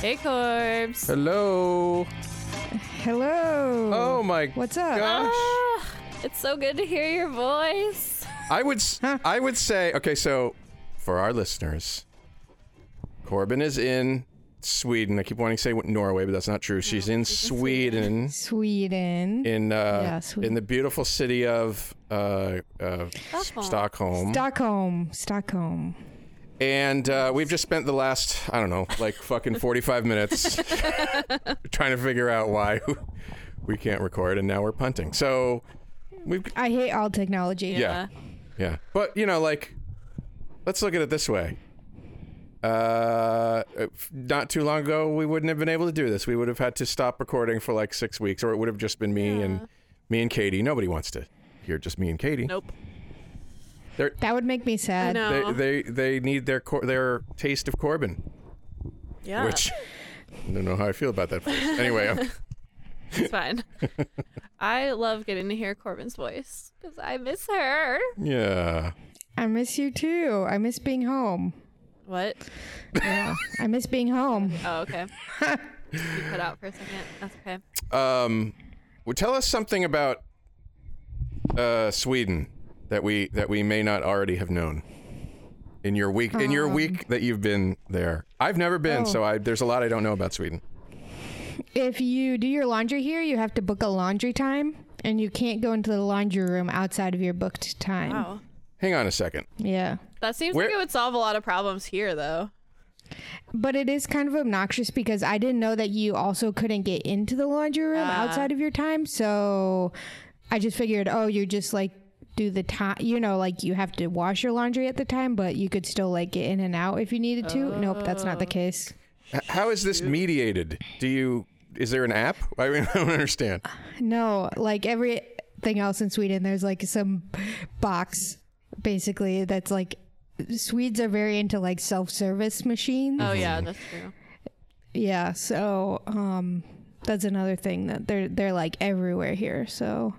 Hey, Corbs. Hello. Hello. Oh my What's up? gosh. Ah, it's so good to hear your voice. I would s- I would say okay, so for our listeners, Corbin is in Sweden. I keep wanting to say Norway, but that's not true. She's in Sweden, Sweden. in uh, Yeah, Sweden. in the beautiful city of uh, uh, Stockholm. Stockholm. Stockholm. Stockholm. And uh, we've just spent the last, I don't know, like fucking 45 minutes trying to figure out why we can't record, and now we're punting. So we've I hate all technology. Yeah. Yeah. But, you know, like, let's look at it this way. Uh, not too long ago, we wouldn't have been able to do this. We would have had to stop recording for like six weeks, or it would have just been me and me and Katie. Nobody wants to hear just me and Katie. Nope. That would make me sad. know. They, they they need their cor- their taste of Corbin, yeah. which I don't know how I feel about that. Phrase. Anyway, I'm, It's fine. I love getting to hear Corbin's voice because I miss her. yeah. I miss you too. I miss being home. What? Yeah. I miss being home. Oh, okay. you cut out for a second. That's okay. Um, well, tell us something about uh, Sweden that we that we may not already have known in your week in your week that you've been there. I've never been, oh. so I there's a lot I don't know about Sweden. If you do your laundry here, you have to book a laundry time, and you can't go into the laundry room outside of your booked time. Wow. Hang on a second. Yeah. That seems Where- like it would solve a lot of problems here, though. But it is kind of obnoxious because I didn't know that you also couldn't get into the laundry room Ah. outside of your time. So I just figured, oh, you're just like do the time, you know, like you have to wash your laundry at the time, but you could still like get in and out if you needed to. Nope, that's not the case. H- how is this mediated? Do you is there an app? I mean, I don't understand. No, like everything else in Sweden, there's like some box basically that's like Swedes are very into like self service machines. Oh, yeah, that's true. Yeah, so um that's another thing that they're they're like everywhere here. So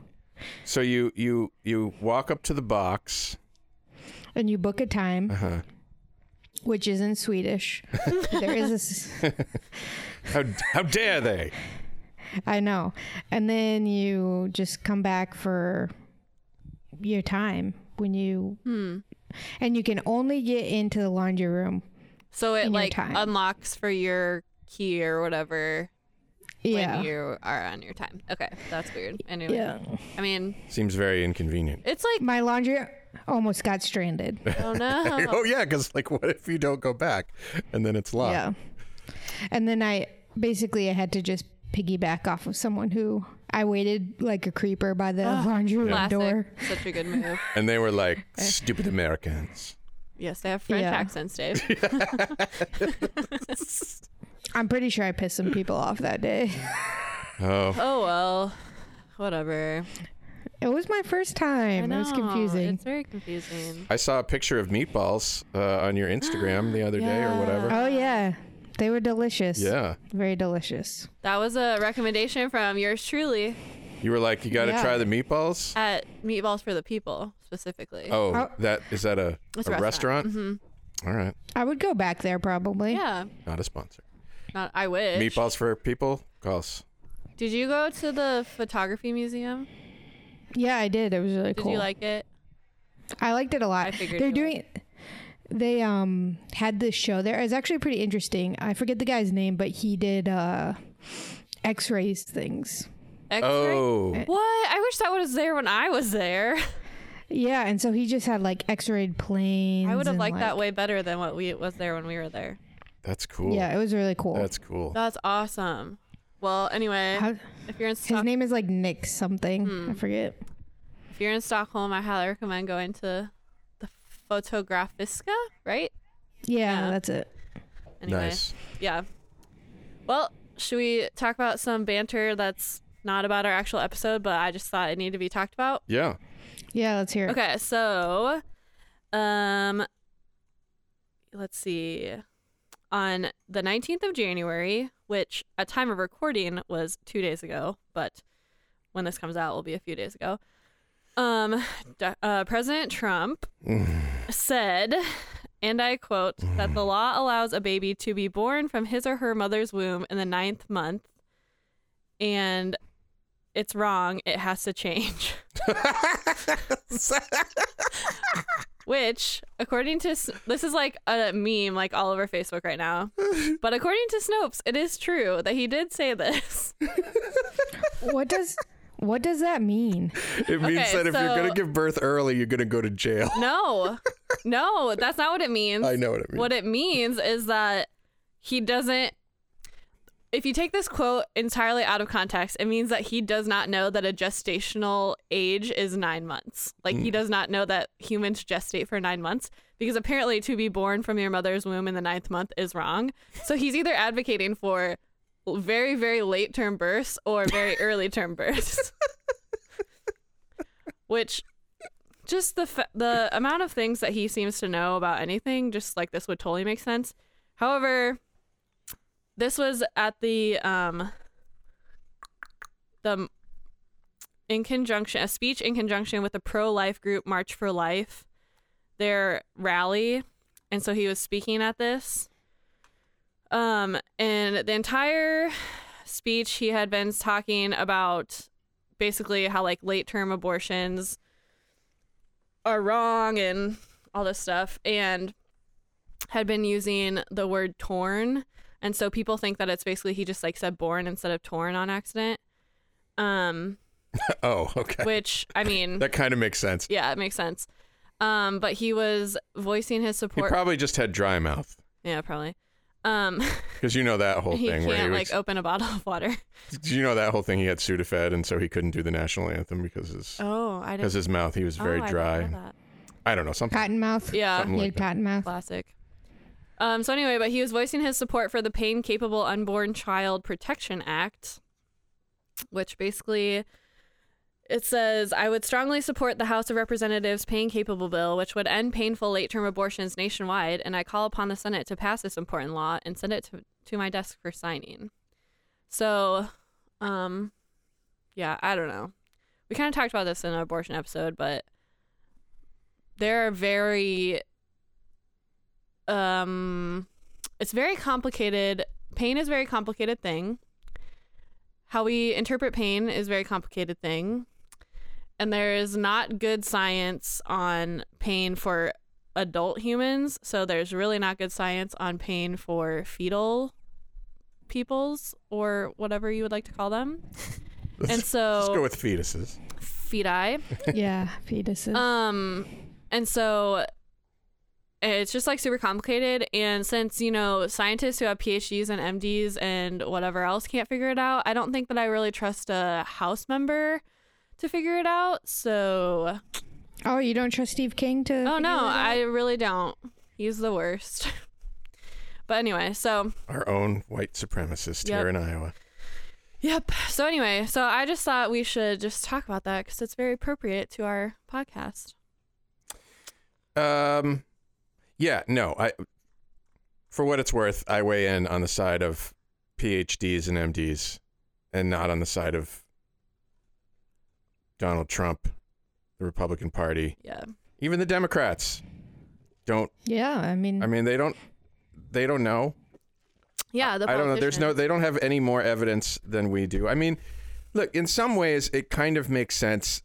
So you you you walk up to the box. and you book a time, Uh-huh. which is in Swedish. there is this How how dare they? I know. And then you just come back for your time when you Hmm. and you can only get into the laundry room. So it like unlocks for your key or whatever Yeah. when you are on your time. Okay, that's weird. Anyway, Yeah. I mean, Seems very inconvenient. it's like My laundry almost got stranded. oh no. oh yeah, because like, what if you don't go back and then it's locked? Yeah. And then I basically I had to just piggyback off of someone who I waited like a creeper by the ah, laundry room Classic. door. Such a good move. And they were like, stupid Americans. Yes, they have French Yeah. accents, Dave. I'm pretty sure I pissed some people off that day. Oh, oh well, whatever. It was my first I time. know. It was confusing. It's very confusing. I saw a picture of meatballs uh, on your Instagram the other day or Yeah. whatever. Oh yeah. They were delicious. Yeah. Very delicious. That was a recommendation from yours truly You were like, you got to Yeah. try the meatballs? at Meatballs for the People specifically. Oh, Oh. that is that a, It's a a restaurant? restaurant. All right. I would go back there probably. Yeah, Not a sponsor. Not I wish. Meatballs for people? Call us. Did you go to the photography museum? Yeah, I did. It was really cool. Did cool. you like it? I liked it a lot. I figured They're you doing they um had this show there. It's actually pretty interesting. I forget the guy's name, but he did uh x-rays things. X-ray? Oh, What? I wish that was there when I was there. Yeah, and so he just had like x-rayed planes. I would have and, liked that way better than what we was there when we were there. That's cool. Yeah, it was really cool. That's cool. That's awesome. Well, anyway, How- if you're in his name is like Nick something. Hmm. I forget. if you're in Stockholm, I highly recommend going to the Fotografiska, right? Yeah, Yeah. that's it. Anyway, Nice. yeah. Well, should we talk about some banter that's not about our actual episode, but I just thought it needed to be talked about? Yeah. Yeah, let's hear it. Okay, so um let's see. On the 19th of January, which at time of recording was 2 days ago, but when this comes out will be a few days ago. Um uh, President Trump said and I quote that the law allows a baby to be born from his or her mother's womb in the ninth month and it's wrong. It has to change. Which, according to this is like a meme like all over Facebook right now. But according to Snopes, it is true that he did say this. What does what does that mean? It means Okay, that if you're gonna give birth early, you're gonna go to jail. No, no, that's not what it means. I know what it means. What it means is that he doesn't. If you take this quote entirely out of context, it means that he does not know that a gestational age is nine months. Like, he mm. does not know that humans gestate for nine months because apparently to be born from your mother's womb in the ninth month is wrong. So he's either advocating for very, very late term births or very early term births. Which just the fa- the amount of things that he seems to know about anything, just like this would totally make sense. However, this was at the um the in conjunction a speech in conjunction with the pro life group March for Life, their rally, and so he was speaking at this. Um, and the entire speech he had been talking about basically how like late term abortions are wrong and all this stuff and had been using the word torn and so people think that it's basically he just like said born instead of torn on accident um oh, okay. which i mean That kind of makes sense. yeah it makes sense um but he was voicing his support. He support probably just had dry mouth yeah probably um because you know that whole he thing can't where he was. like open a bottle of water you know that whole thing. He had Sudafed, and so he couldn't do the national anthem because his oh i because didn't his mouth he was very oh, I dry. didn't know that. I don't know something. Cotton mouth. yeah Something He like had that. cotton mouth. Classic. Um, so anyway, but he was voicing his support for the Pain Capable Unborn Child Protection Act, which basically it says, I would strongly support the House of Representatives pain capable bill, which would end painful late term abortions nationwide, and I call upon the Senate to pass this important law and send it to, to my desk for signing. So, um, yeah, I don't know. We kind of talked about this in an abortion episode, but there are very um it's very complicated. Pain is a very complicated thing. How we interpret pain is a very complicated thing. And there is not good science on pain for adult humans. So there's really not good science on pain for fetal peoples or whatever you would like to call them. And so Let's go so with fetuses. feti. Yeah, fetuses. um, and so it's just like super complicated. And since, you know, scientists who have PhDs and MDs and whatever else can't figure it out, I don't think that I really trust a House member to figure it out. So, oh, you don't trust Steve King to? oh no. I really don't. He's the worst. but anyway, so Our own white supremacist Yep. here in Iowa. Yep. So anyway, so I just thought we should just talk about that because it's very appropriate to our podcast. Um, yeah, no, I. For what it's worth, I weigh in on the side of PhDs and MDs, and not on the side of Donald Trump, the Republican Party, Yeah. even the Democrats. Don't Yeah, I mean, I mean they don't they don't know. Yeah. The I don't know. There's no. They don't have any more evidence than we do. I mean, look. In some ways, it kind of makes sense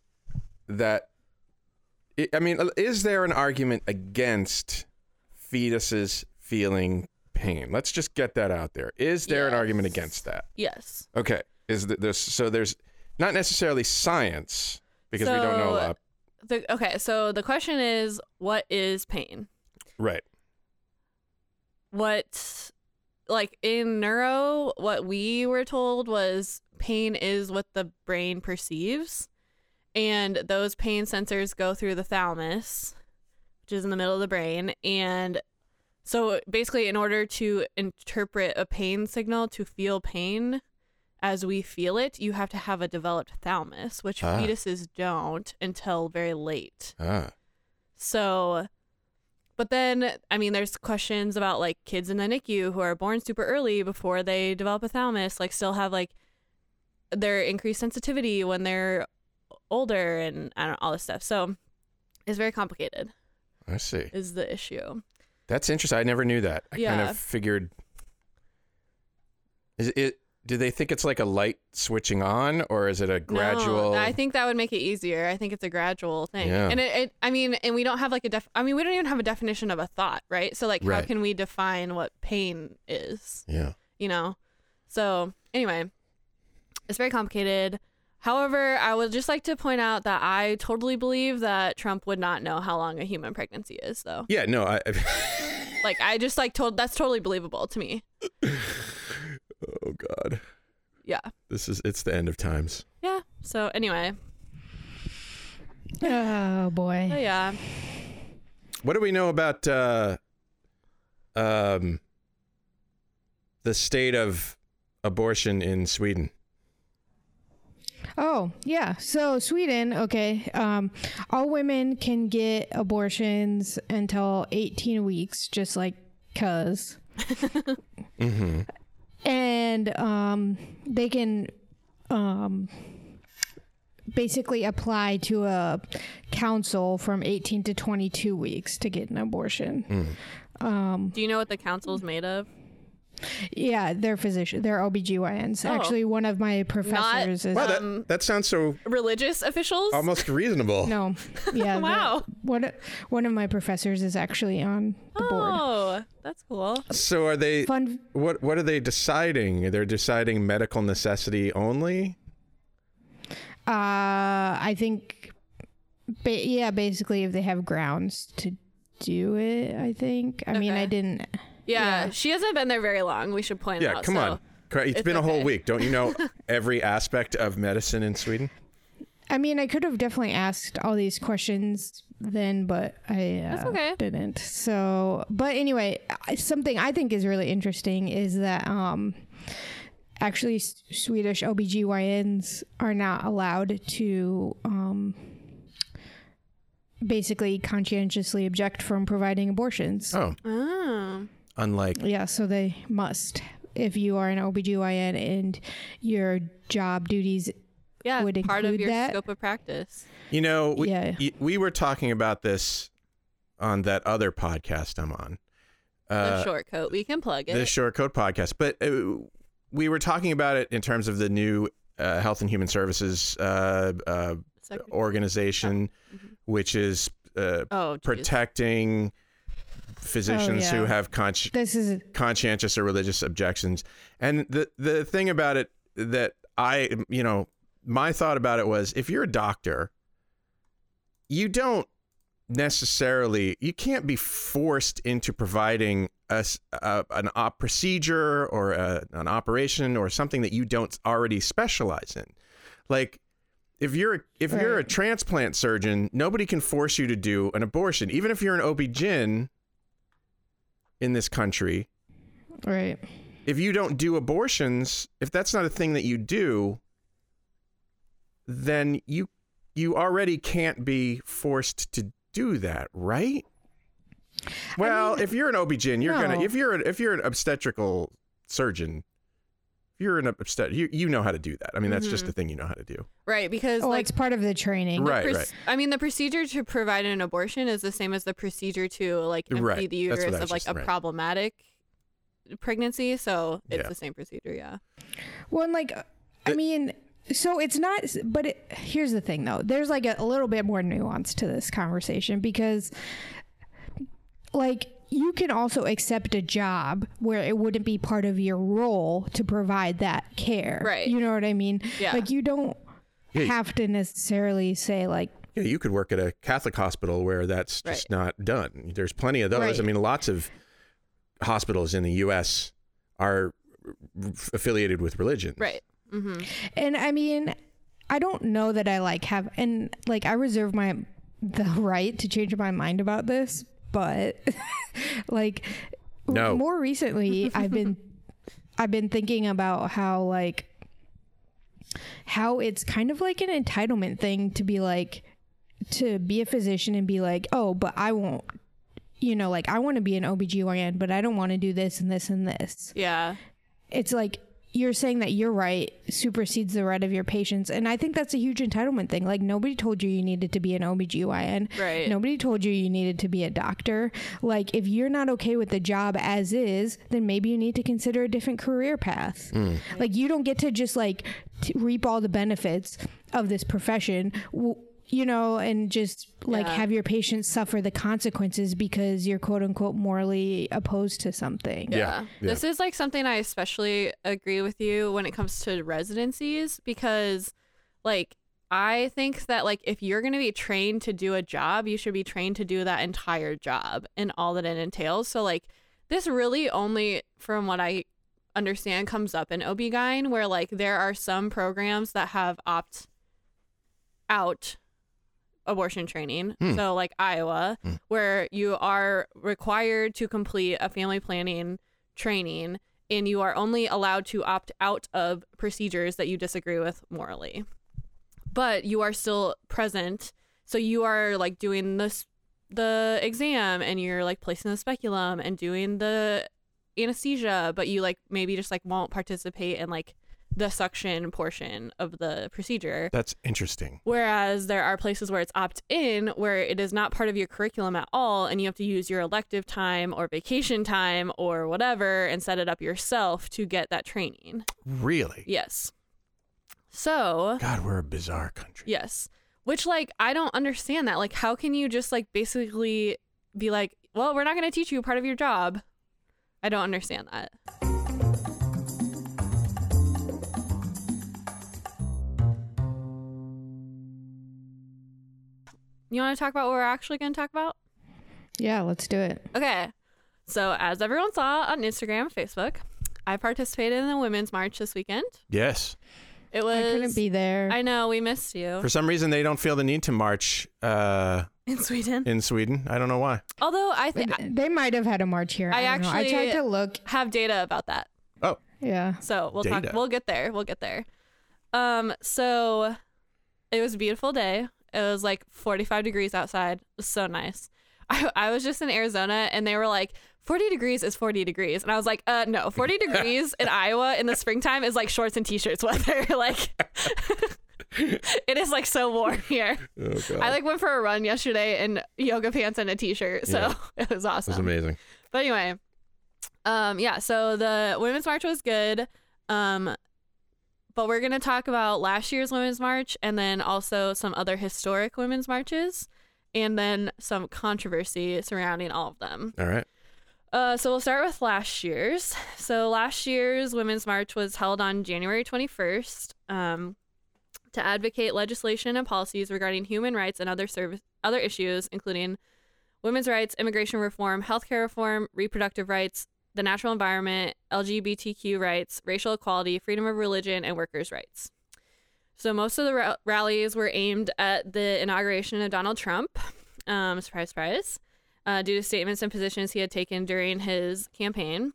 that. It, I mean, is there an argument against fetuses feeling pain? Let's just get that out there. Is there an argument against that? Yes. Okay. Is th- there's so there's not necessarily science because we don't know a lot. The, okay, so the question is, what is pain? Right. What, like in neuro, what we were told was pain is what the brain perceives, and those pain sensors go through the thalamus, which is in the middle of the brain, and So basically, in order to interpret a pain signal, to feel pain as we feel it, you have to have a developed thalamus, which Ah. fetuses don't until very late. Ah. So, but then, I mean, there's questions about like kids in the NICU who are born super early before they develop a thalamus, like still have like their increased sensitivity when they're older and I don't know, all this stuff. So it's very complicated, I see. is the issue. That's interesting. I never knew that. I kind of figured. Is it? Do they think it's like a light switching on, or is it a gradual? No, I think that would make it easier. I think it's a gradual thing. Yeah. And it, it, I mean, and we don't have like a def. I mean, we don't even have a definition of a thought, right? So like, how can we define what pain is? Yeah. you know. So anyway, it's very complicated. However, I would just like to point out that I totally believe that Trump would not know how long a human pregnancy is, though. Yeah. No. I. Like, I just like told that's totally believable to me. oh God. Yeah, This is. It's the end of times. yeah. So anyway, Oh boy. so yeah. What do we know about uh, um, the state of abortion in Sweden? Oh, yeah. So Sweden, okay. Um, all women can get abortions until 18 weeks, just like cuz. Mm-hmm. And um, they can um, basically apply to a council from 18 to 22 weeks to get an abortion. Um, Do you know what the council's made of? Yeah, they're physician, they're OBGYNs. Oh. Actually, one of my professors is Wow, that Um, that sounds so Religious officials? almost reasonable. No. Yeah. the- Wow. one one of my professors is actually on the board. Oh, that's cool. So are they? Fun. What what are they deciding? They're deciding medical necessity only. Uh, I think. Ba- yeah, basically, if they have grounds to do it, I think. I mean, I didn't. Yeah, Yeah. she hasn't been there very long. We should point out. Yeah, out. come so- on. It's it's been a whole week. Don't you know every aspect of medicine in Sweden? I mean, I could have definitely asked all these questions then, but I uh, okay. didn't. So, but anyway, something I think is really interesting is that um, actually Swedish OBGYNs are not allowed to um, basically conscientiously object from providing abortions. Oh, Oh. Unlike Yeah, so they must. If you are an OBGYN and your job duties Yeah, Would part of include your that. scope of practice. you know we Yeah. y- we were talking about this on that other podcast I'm on. The Uh, short coat. We can plug it. the Short Coat podcast. But uh, we were talking about it in terms of the new uh, Health and Human Services uh, uh, Second- organization, which is uh, oh, geez. protecting physicians Oh, who have consci- this is conscientious or religious objections. And the the thing about it that I you know my thought about it was if you're a doctor, you don't necessarily you can't be forced into providing a an op procedure or a, an operation or something that you don't already specialize in. Like if you're a, if you're a transplant surgeon nobody can force you to do an abortion. Even if you're an OB-GYN in this country right. if you don't do abortions, if that's not a thing that you do, then you you already can't be forced to do that, right? Well, mean, if you're an OB-GYN, you're gonna if you're an, if you're an obstetrical surgeon, you're an obstet you you know how to do that. I mean, that's just Mhm. the thing you know how to do. Right, because Oh, like it's part of the training. the Right, proc- right. I mean, the procedure to provide an abortion is the same as the procedure to like empty Right, the uterus of like just- a right. problematic pregnancy. So it's Yeah. the same procedure. Yeah. Well, and like, I It- mean, so it's not, but it, here's the thing though. There's like a, a little bit more nuance to this conversation because, like, you can also accept a job where it wouldn't be part of your role to provide that care. Right. You know what I mean? Yeah. Like, you don't Yeah. have to necessarily say, like, Yeah, you could work at a Catholic hospital where that's just not done. There's plenty of those. Right. I mean, lots of hospitals in the U.S. are affiliated with religion. Right. Mm-hmm. And I mean, I don't know that I like have and like I reserve my the right to change my mind about this, but like No. more recently I've been I've been thinking about how like how it's kind of like an entitlement thing to be like to be a physician and be like, "Oh, but I won't you know, like I want to be an OBGYN, but I don't want to do this and this and this." Yeah. it's like you're saying that your right supersedes the right of your patients and i think that's a huge entitlement thing. Like nobody told you you needed to be an obgyn Right. nobody told you you needed to be a doctor. Like if you're not okay with the job as is then maybe you need to consider a different career path. Hmm. Like you don't get to just like t- reap all the benefits of this profession. W- you know and just like Yeah. have your patients suffer the consequences because you're quote unquote morally opposed to something Yeah, Yeah. yeah. This is like something I especially agree with you when it comes to residencies because like I think that like if you're going to be trained to do a job, you should be trained to do that entire job and all that it entails. So like this really only from what I understand comes up in OB-GYN where like there are some programs that have opt out abortion training. Hmm. So like Iowa Hmm. where you are required to complete a family planning training and you are only allowed to opt out of procedures that you disagree with morally. But you are still present. So you are like doing this the exam and you're like placing the speculum and doing the anesthesia, but you like maybe just like won't participate in like the suction portion of the procedure. That's interesting. Whereas there are places where it's opt in, where it is not part of your curriculum at all, and you have to use your elective time or vacation time or whatever and set it up yourself to get that training. Really? Yes. So, God, we're a bizarre country. yes. Which, like, I don't understand that. Like, how can you just, like, basically be like, well, we're not going to teach you part of your job? I don't understand that. You want to talk about what we're actually going to talk about? yeah let's do it Okay. So, as everyone saw on Instagram, Facebook, I participated in the Women's March this weekend. Yes. It was. i couldn't be there I know we missed you For some reason, they don't feel the need to march uh, in Sweden. in Sweden. I don't know why. Although I think They might have had a march here. I, I don't know. I tried to look. have data about that. Oh, Yeah. So we'll Data. talk. We'll get there. We'll get there. Um. So it was a beautiful day. It was like 45 degrees outside. So nice. I, I was just in Arizona and they were like 40 degrees is 40 degrees and I was like uh no 40 degrees in Iowa in the springtime is like shorts and t-shirts weather like it is like so warm here. oh I like went for a run yesterday in yoga pants and a t-shirt so Yeah. it was awesome. That's amazing. But anyway, um, yeah. So the women's march was good. Um, but we're gonna talk about last year's women's march and then also some other historic women's marches, and then some controversy surrounding all of them. All right. Uh, so we'll start with last year's. So last year's women's march was held on January 21st um, to advocate legislation and policies regarding human rights and other service other issues, including women's rights, immigration reform, healthcare reform, reproductive rights, the natural environment, LGBTQ rights, racial equality, freedom of religion, and workers' rights. So most of the ra- rallies were aimed at the inauguration of Donald Trump. Um, surprise, surprise uh, due to statements and positions he had taken during his campaign.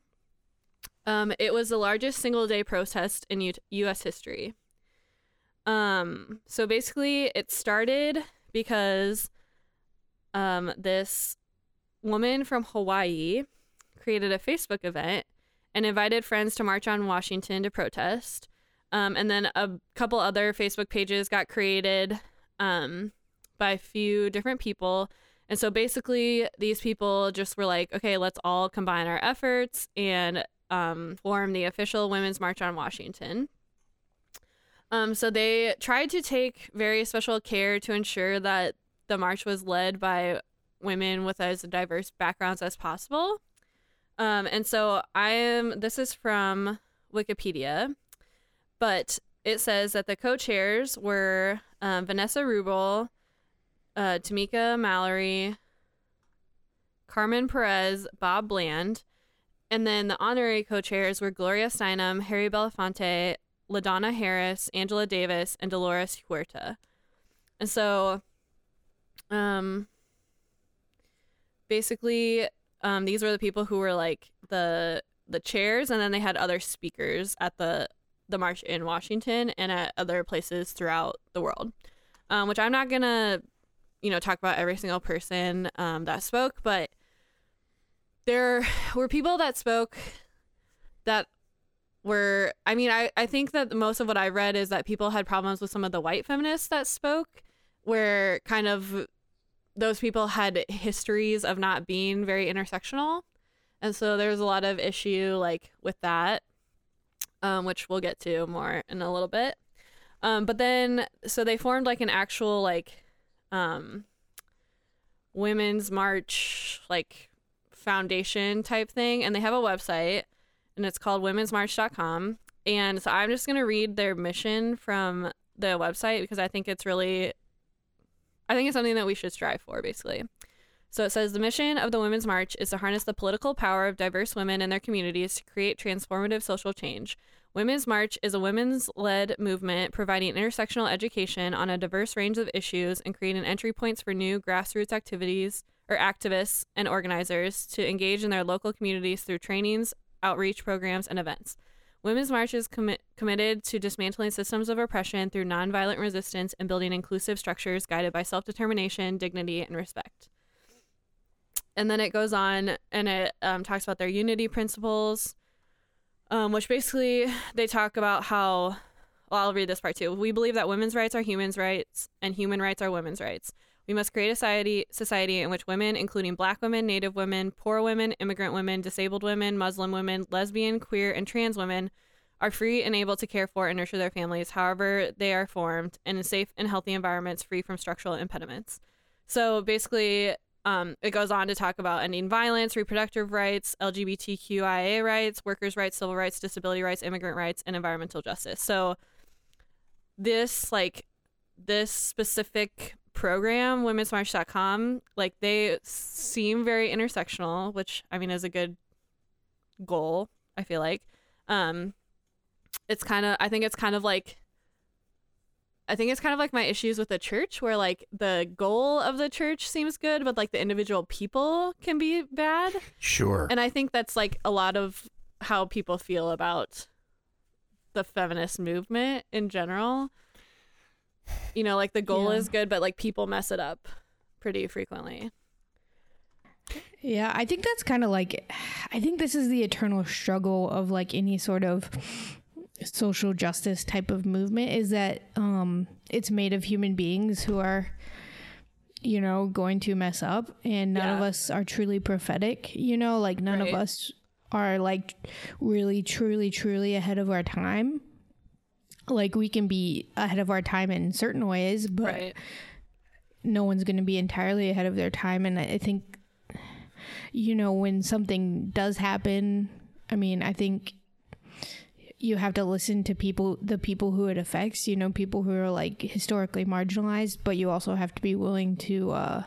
Um, it was the largest single day protest in U- U.S. history. Um, so basically, it started because um, this woman from Hawaii created a Facebook event and invited friends to march on Washington to protest. Um, and then a couple other Facebook pages got created um, by a few different people. And so basically, these people just were like, okay, let's all combine our efforts and um, form the official Women's March on Washington. Um, so they tried to take very special care to ensure that the march was led by women with as diverse backgrounds as possible. Um, and so I am, this is from Wikipedia, but it says that the co chairs were um, Vanessa Wruble, uh, Tamika Mallory, Carmen Perez, Bob Bland, and then the honorary co-chairs were Gloria Steinem, Harry Belafonte, LaDonna Harris, Angela Davis, and Dolores Huerta. And so, um, basically, um, these were the people who were like the the chairs, and then they had other speakers at the the march in Washington and at other places throughout the world. Um, which I'm not gonna, you know, talk about every single person um, that spoke, but there were people that spoke that were I mean I, I think that most of what I read is that people had problems with some of the white feminists that spoke where kind of those people had histories of not being very intersectional. And so there's a lot of issue like with that um, which we'll get to more in a little bit. Um, but then so they formed like an actual like um, women's march like foundation type thing. And they have a website and it's called womensmarch.com and so i'm just going to read their mission from the website because i think it's really i think it's something that we should strive for basically so it says the mission of the women's march is to harness the political power of diverse women and their communities to create transformative social change Women's March is a women's led movement providing intersectional education on a diverse range of issues and creating entry points for new grassroots activities or activists and organizers to engage in their local communities through trainings, outreach programs, and events. Women's March is commi- committed to dismantling systems of oppression through nonviolent resistance and building inclusive structures guided by self determination, dignity, and respect. And then it goes on and it um, talks about their unity principles, um, which basically they talk about how. Well, I'll read this part too. We believe that women's rights are human rights and human rights are women's rights. We must create a society, society in which women, including black women, native women, poor women, immigrant women, disabled women, Muslim women, lesbian, queer, and trans women, are free and able to care for and nurture their families however they are formed and in safe and healthy environments free from structural impediments. So basically, um, it goes on to talk about ending violence, reproductive rights, LGBTQIA rights, workers' rights, civil rights, disability rights, immigrant rights, and environmental justice. So this like this specific program, womensmarch.com, like they seem very intersectional, which I mean is a good goal, I feel like. Um it's kind of I think it's kind of like I think it's kind of like my issues with the church where like the goal of the church seems good, but like the individual people can be bad. Sure. And I think that's like a lot of how people feel about the feminist movement in general. You know, like the goal Yeah. is good, but like people mess it up pretty frequently. Yeah, I think that's kind of like, I think this is the eternal struggle of like any sort of social justice type of movement is that um, it's made of human beings who are, you know, going to mess up, and none of us are truly prophetic. You know, like none Right. of us are like really, truly, truly ahead of our time. Like we can be ahead of our time in certain ways, but Right. no one's going to be entirely ahead of their time and i think you know when something does happen i mean i think you have to listen to people the people who it affects you know people who are like historically marginalized but you also have to be willing to uh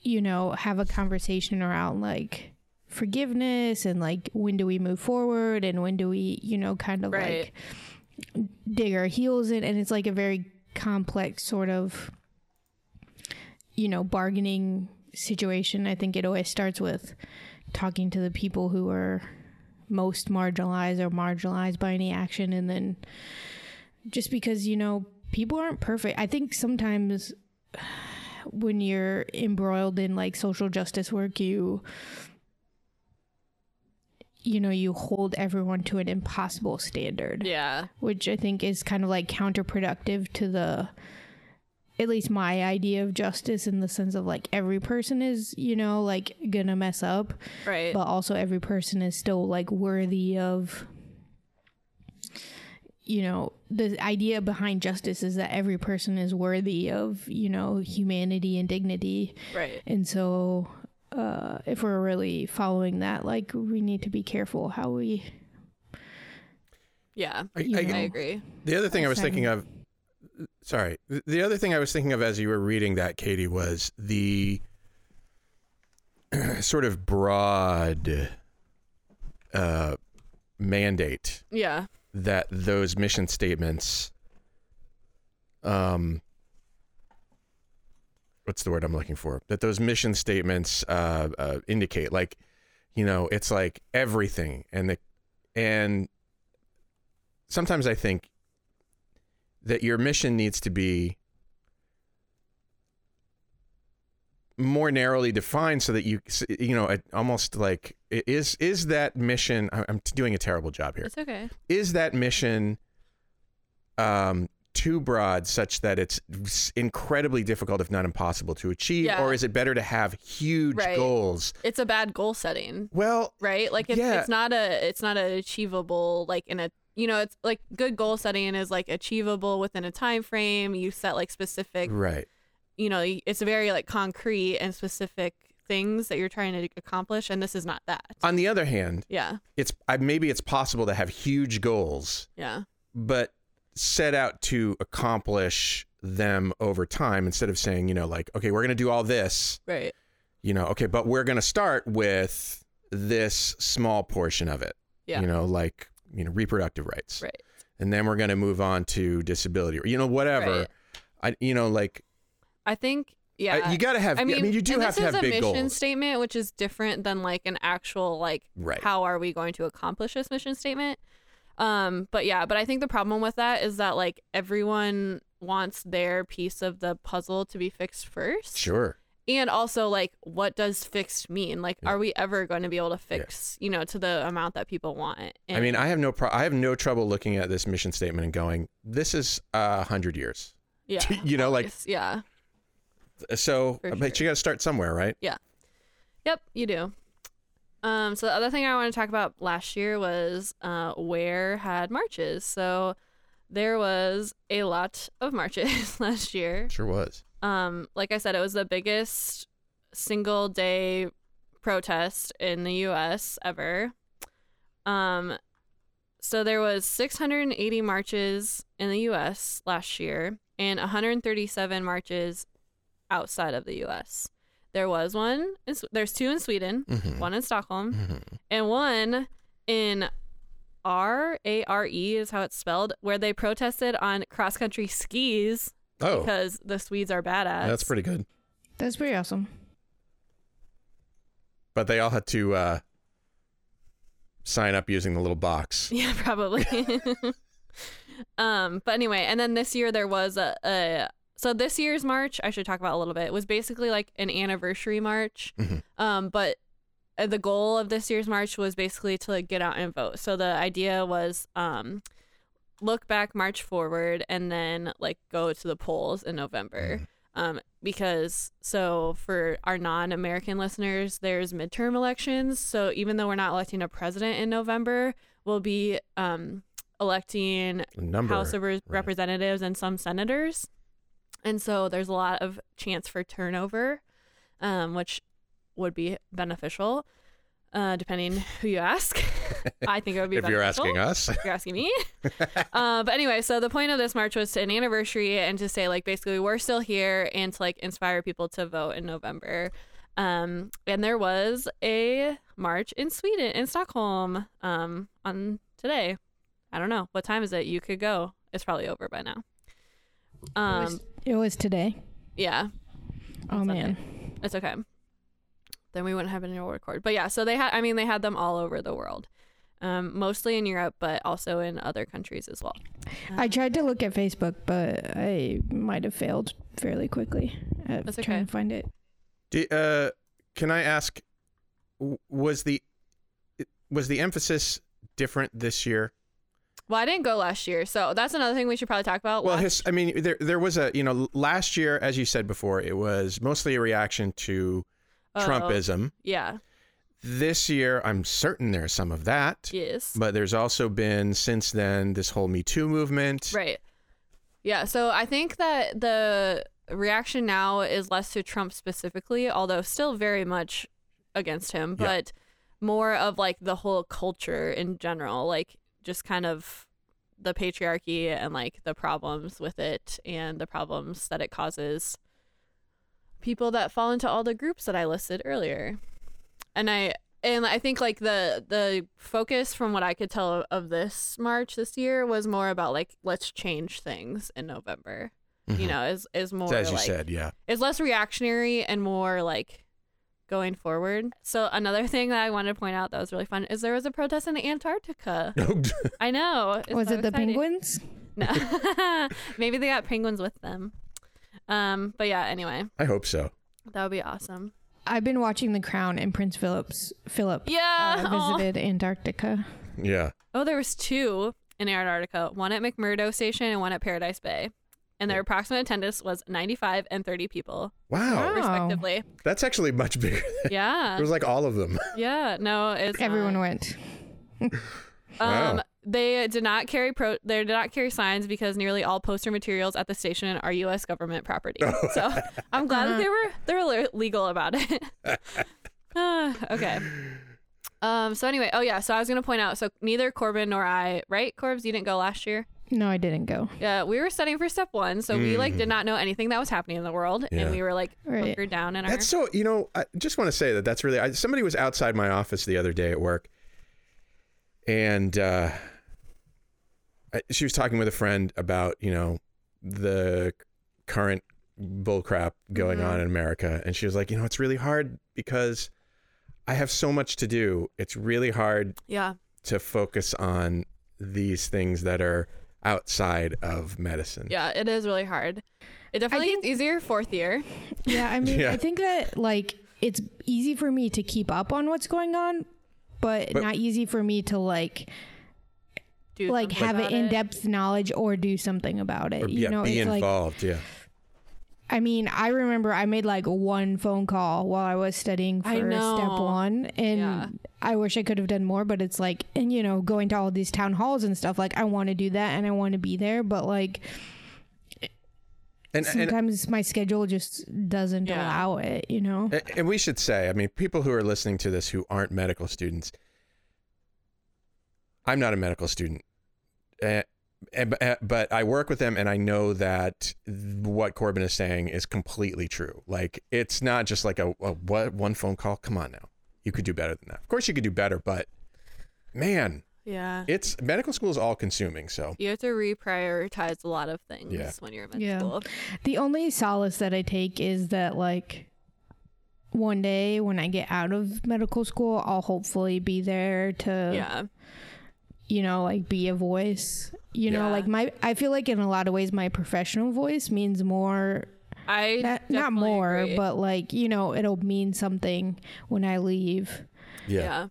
you know have a conversation around like forgiveness and like when do we move forward and when do we you know kind of Right. like dig our heels in. And it's like a very complex sort of you know bargaining situation. I think it always starts with talking to the people who are most marginalized or marginalized by any action. And then just because you know people aren't perfect. I think sometimes when you're embroiled in like social justice work you you know you hold everyone to an impossible standard Yeah. which I think is kind of like counterproductive to the at least my idea of justice in the sense of like every person is, you know, like gonna mess up, Right. but also every person is still like worthy of you know, the idea behind justice is that every person is worthy of, you know, humanity and dignity. right. And so uh if we're really following that, like we need to be careful how we Yeah. I, I- know. I agree. the other thing I was thinking of, sorry, the- the other thing I was thinking of as you were reading that, Katie, was the sort of broad uh, mandate Yeah. that those mission statements um what's the word I'm looking for? That those mission statements uh, uh, indicate. Like, you know, it's like everything, and the and sometimes I think that your mission needs to be more narrowly defined so that you you know it almost like is is that mission i'm doing a terrible job here It's okay. is that mission um too broad such that it's incredibly difficult if not impossible to achieve Yeah. or is it better to have huge Right. goals It's a bad goal setting, well right? Like it's, Yeah. it's not a it's not an achievable like in a you know it's like good goal setting is like achievable within a time frame. You set like specific right you know it's very like concrete and specific things that you're trying to accomplish, and this is not that. on the other hand Yeah, it's I, maybe it's possible to have huge goals yeah, but set out to accomplish them over time instead of saying you know like okay we're going to do all this right. you know okay but we're going to start with this small portion of it Yeah. you know like you know reproductive rights Right. and then we're going to move on to disability or you know whatever Right. i you know like I think yeah. I- you got to have I mean, you do have this to have is a big mission goals statement, which is different than like an actual like Right. how are we going to accomplish this mission statement. Um, but yeah, but I think the problem with that is that like everyone wants their piece of the puzzle to be fixed first. sure And also like what does fixed mean? Like Yeah. are we ever going to be able to fix, you know, to the amount that people want it? i mean i have no pro- i have no trouble looking at this mission statement and going this is a hundred years yeah. you know, like- yeah. so For but sure. you got to start somewhere right Yeah. Yep, you do. Um, so the other thing I want to talk about last year was uh, where had marches. So there was a lot of marches last year. sure was Um, like I said, it was the biggest single day protest in the U.S. ever. Um, so there was 680 marches in the U.S. last year and 137 marches outside of the U.S. There was one. In, there's two in Sweden, Mhm. one in Stockholm, Mhm. and one in R A R E is how it's spelled, where they protested on cross country skis oh because the Swedes are badass. that's pretty good That's pretty awesome. but they all had to uh sign up using the little box Yeah, probably. um, but anyway, and then this year there was a, a so this year's march I should talk about a little bit was basically like an anniversary march. Mhm. Um, but uh, the goal of this year's march was basically to like get out and vote. So the idea was um look back, march forward, and then like go to the polls in November. Um, because so for our non-American listeners, there's midterm elections. So even though we're not electing a president in November, we'll be um, electing number House of Re- Representatives and some senators. And so there's a lot of chance for turnover, um, which would be beneficial, uh, depending who you ask. I think it would be if you're asking us if you're asking me. uh, but anyway, so the point of this march was to an anniversary and to say like basically we're still here and to like inspire people to vote in November. Um, and there was a march in Sweden in Stockholm um, on today. I don't know what time is it. You could go. It's probably over by now. Um, was, it was today. yeah, Oh Sunday. man. it's okay. Then we wouldn't have been able to record. But yeah, so they had. I mean, they had them all over the world, um, mostly in Europe, but also in other countries as well. I tried to look at Facebook, but I might have failed fairly quickly at That's trying okay. to find it. Do, uh, can I ask, was the was the emphasis different this year? Well, I didn't go last year, so that's another thing we should probably talk about. Well, his, I mean, there there was a you know last year, as you said before, it was mostly a reaction to Oh, Trumpism. Yeah. This year, I'm certain there's some of that, Yes. but there's also been since then this whole Me Too movement. Right. Yeah. So I think that the reaction now is less to Trump specifically, although still very much against him, Yeah. but more of like the whole culture in general, like just kind of the patriarchy and like the problems with it and the problems that it causes people that fall into all the groups that I listed earlier. And I and I think like the the focus from what I could tell of this march this year was more about like let's change things in November. you mm-hmm. know, is is more As you like said, yeah. is less reactionary and more like going forward. So another thing that I wanted to point out that was really fun is there was a protest in Antarctica. I know. Was so it the exciting. penguins? No. Maybe they got penguins with them. Um, but yeah, anyway, I hope so. that would be awesome. I've been watching The Crown, and Prince Philip's Philip Yeah. uh, aw. visited Antarctica. Yeah. Oh, there was two in Antarctica, one at McMurdo Station and one at Paradise Bay. And their approximate attendance was 95 and 30 people, Wow. Wow. respectively. That's actually much bigger. It Yeah. It was like all of them. Yeah. No, it's Everyone not. went. Wow. Um, they did not carry pro. They did not carry signs because nearly all poster materials at the station are U.S. government property. so I'm glad that they were they're le- legal about it. Ah, okay. Um. So anyway, oh yeah. So I was gonna point out. So neither Corbin nor I, right? Corbs, you didn't go last year. No, I didn't go. Yeah, we were studying for step one, so we like did not know anything that was happening in the world, Yeah. and we were like Right. hunkered down in our. That's so, you know, I just want to say that that's really, I, somebody was outside my office the other day at work and uh, I, she was talking with a friend about, you know, the current bullcrap going on in America. And she was like, you know, it's really hard because I have so much to do. It's really hard yeah. to focus on these things that are outside of medicine. Yeah. It is really hard. It definitely think- gets easier fourth year. Yeah, I mean, Yeah. I think that like it's easy for me to keep up on what's going on, but, But- not easy for me to like Do like have an in-depth knowledge or do something about it. Or, you yeah, know, be it's like involved. yeah. I mean, I remember I made like one phone call while I was studying for I step one, and Yeah. I wish I could have done more. But it's like, and you know, going to all these town halls and stuff. Like, I want to do that and I want to be there, but like And, and, sometimes my schedule just doesn't Yeah. allow it. You know? A- And we should say, I mean, people who are listening to this who aren't medical students, I'm not a medical student, uh, uh, but I work with them and I know that what Corbin is saying is completely true. Like, it's not just like a, a what one phone call. Come on now, you could do better than that. Of course, you could do better, but man, Yeah. it's medical school is all consuming. So You have to reprioritize a lot of things Yeah. when you're in med Yeah. school. The only solace that I take is that like one day when I get out of medical school, I'll hopefully be there to Yeah. You know, like be a voice. You know, like my I feel like in a lot of ways my professional voice means more I not, not more, agree. but like, you know, it'll mean something when I leave. yeah, yeah.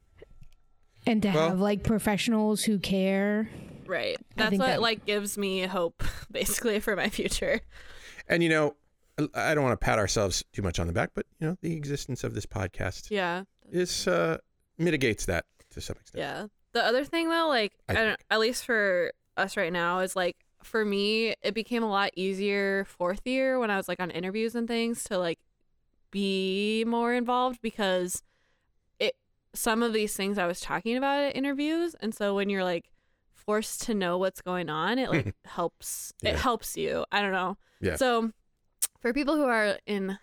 And to Well- have like professionals who care. Right. That's what that- like gives me hope basically for my future. and you know, I don't want to pat ourselves too much on the back, but you know, the existence of this podcast Yeah. is uh, mitigates that to some extent. Yeah. The other thing though, like I I don't, think. at least for us right now, is like for me, it became a lot easier fourth year when I was like on interviews and things to like be more involved because it some of these things I was talking about at interviews, and so when you're like forced to know what's going on, it like helps. It helps you. I don't know. Yeah. So for people who are in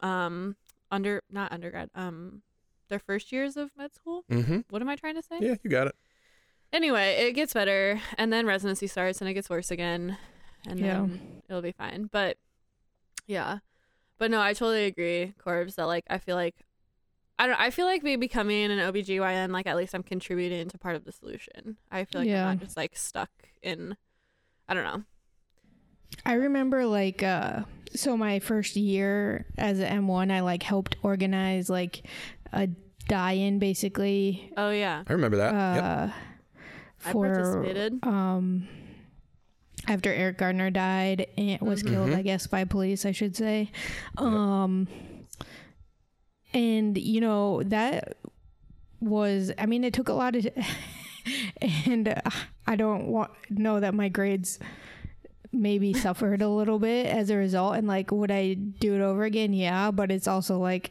um under not undergrad um their first years of med school Mm-hmm. what am I trying to say? Yeah, you got it. Anyway, it gets better, and then residency starts, and it gets worse again, and Yeah. then it'll be fine. But yeah, but no, I totally agree, Corbs. That like I feel like I don't. I feel like me becoming an OBGYN, like at least I'm contributing to part of the solution. I feel like Yeah. I'm not just like stuck in. I don't know. I remember like uh so my first year as an M1 I like helped organize like a die-in basically Oh yeah, I remember that. yep. uh I participated. um after Eric Gardner died and was killed Mhm. I guess by police I should say um and you know that was I mean it took a lot of and uh, I don't want know that my grades maybe suffered a little bit as a result and like would I do it over again yeah but it's also like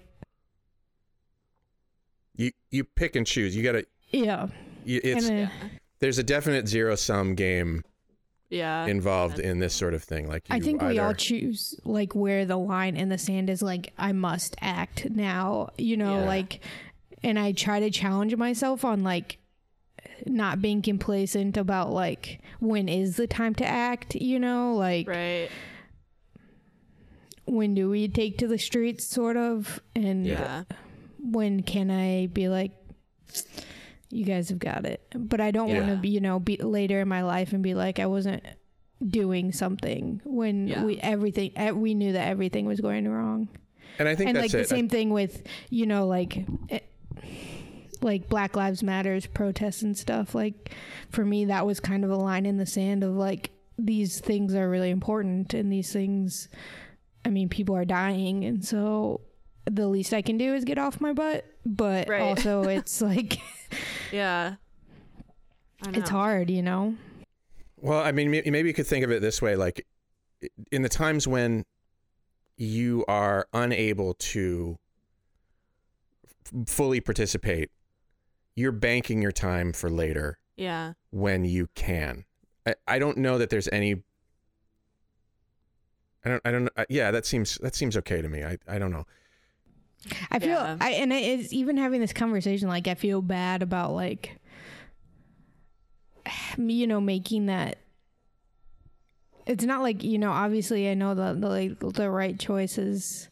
You you pick and choose. You got to. yeah You, it's and, uh, there's a definite zero sum game Yeah, involved in this sort of thing. Like you I think we all choose like where the line in the sand is like I must act now, you know, Yeah. like and I try to challenge myself on like not being complacent about like when is the time to act, you know, like Right. when do we take to the streets sort of and Yeah. When can I be like you guys have got it. But I don't want to be, you know, be later in my life and be like I wasn't doing something when Yeah. we everything we knew that everything was going wrong. And I think and that's like it. the same thing with you know like eh, like black lives matters protests and stuff like for me that was kind of a line in the sand of like these things are really important and these things i mean people are dying and so the least i can do is get off my butt but Right. also it's like Yeah. It's hard you know Well, I mean, maybe you could think of it this way: like, in the times when you are unable to f- fully participate, you're banking your time for later Yeah. when you can. I, I don't know that there's any. I don't. I don't. uh, Yeah, that seems that seems okay to me. I. I don't know. I feel Yeah. I and it's even having this conversation like I feel bad about like you know making that it's not like you know obviously I know the the like the right choice is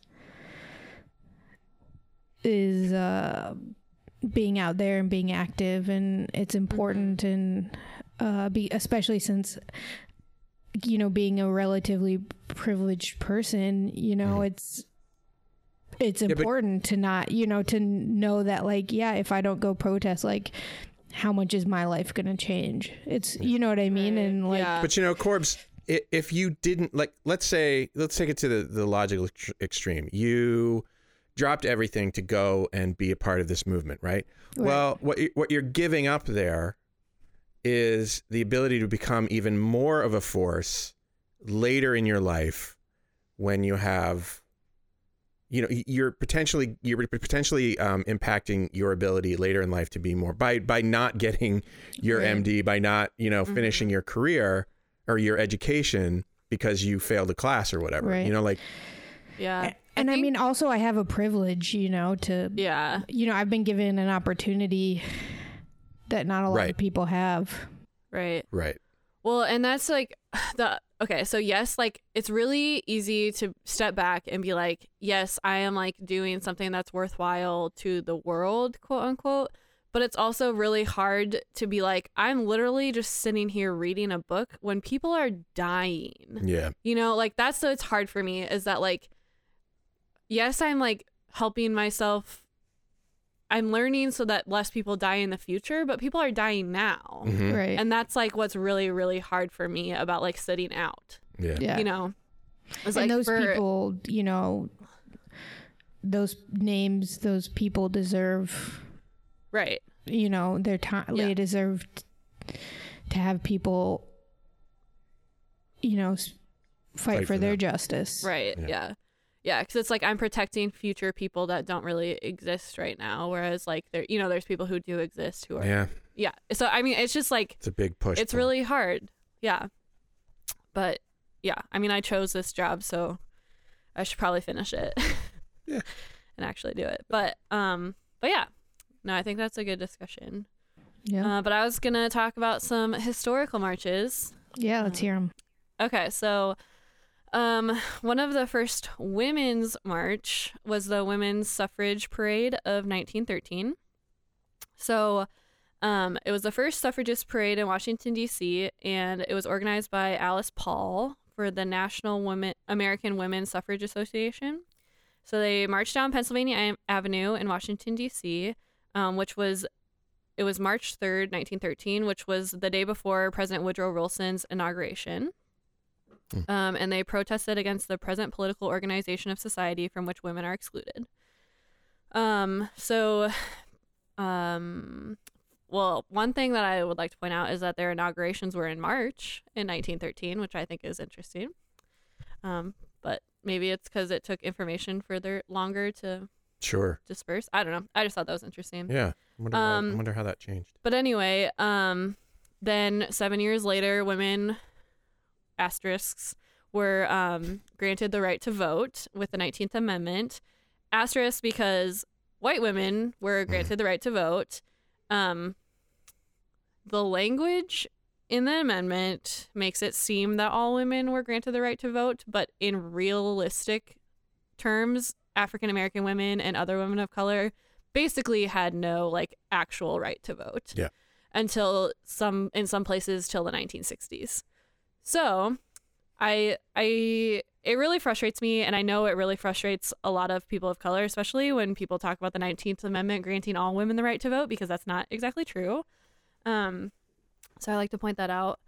is uh being out there and being active and it's important and uh be especially since you know being a relatively privileged person you know it's it's but- important to not you know to know that like yeah if i don't go protest like how much is my life gonna change it's you know what i mean Right. and like yeah. But you know, Corbs, if you didn't like, let's say, let's take it to the the logical extreme. You dropped everything to go and be a part of this movement, right? Right. Well, what what you're giving up there is the ability to become even more of a force later in your life when you have you know y- you're potentially you're potentially um, impacting your ability later in life to be more by by not getting your Right. MD by not you know Mm-hmm. finishing your career or your education because you failed a class or whatever Right. you know like yeah. and I, think- mean also i have a privilege you know to Yeah. you know i've been given an opportunity that not a lot Right. of people have Right. right Well, and that's like the okay, so yes, like it's really easy to step back and be like, yes, I am like doing something that's worthwhile to the world, quote unquote. But it's also really hard to be like, I'm literally just sitting here reading a book when people are dying. yeah You know, like that's so it's hard for me is that like yes, I'm like helping myself I'm learning so that less people die in the future, but people are dying now. Mhm. right And that's like what's really, really hard for me about like sitting out. yeah yeah You know, it's and like those for- people you know those names those people deserve right? you know their time Yeah. they deserve to have people you know fight, Fight for, for their them. justice Right. Yeah. Yeah. Yeah, because it's like I'm protecting future people that don't really exist right now, whereas like there, you know, there's people who do exist who are, yeah. yeah So I mean, it's just like it's a big push it's pull. really hard, yeah. But yeah, I mean, I chose this job, so I should probably finish it. Yeah. And actually do it, but um, but yeah, no, I think that's a good discussion. yeah Uh, but I was gonna talk about some historical marches. yeah let's hear them Okay, so um, one of the first women's march was the Women's Suffrage Parade of 1913. So um, it was the first suffragist parade in Washington, D.C., and it was organized by Alice Paul for the National Women American Women's Suffrage Association. So they marched down Pennsylvania Avenue in Washington, D.C., um, which was it was March 3rd, 1913, which was the day before President Woodrow Wilson's inauguration. Um, and they protested against the present political organization of society from which women are excluded. Um, so, um, well, one thing that I would like to point out is that their inaugurations were in March in 1913, which I think is interesting. Um, but maybe it's because it took information further longer to sure disperse. I don't know. I just thought that was interesting. yeah I wonder, why- I Um, wonder how that changed But anyway, um, then seven years later, women asterisks were um, granted the right to vote with the 19th Amendment. Asterisk because white women were granted the right to vote. Um, the language in the amendment makes it seem that all women were granted the right to vote, but in realistic terms, African American women and other women of color basically had no like actual right to vote. Yeah. Until some in some places till the 1960s. So, I I it really frustrates me and I know it really frustrates a lot of people of color, especially when people talk about the 19th amendment granting all women the right to vote because that's not exactly true. Um so I like to point that out.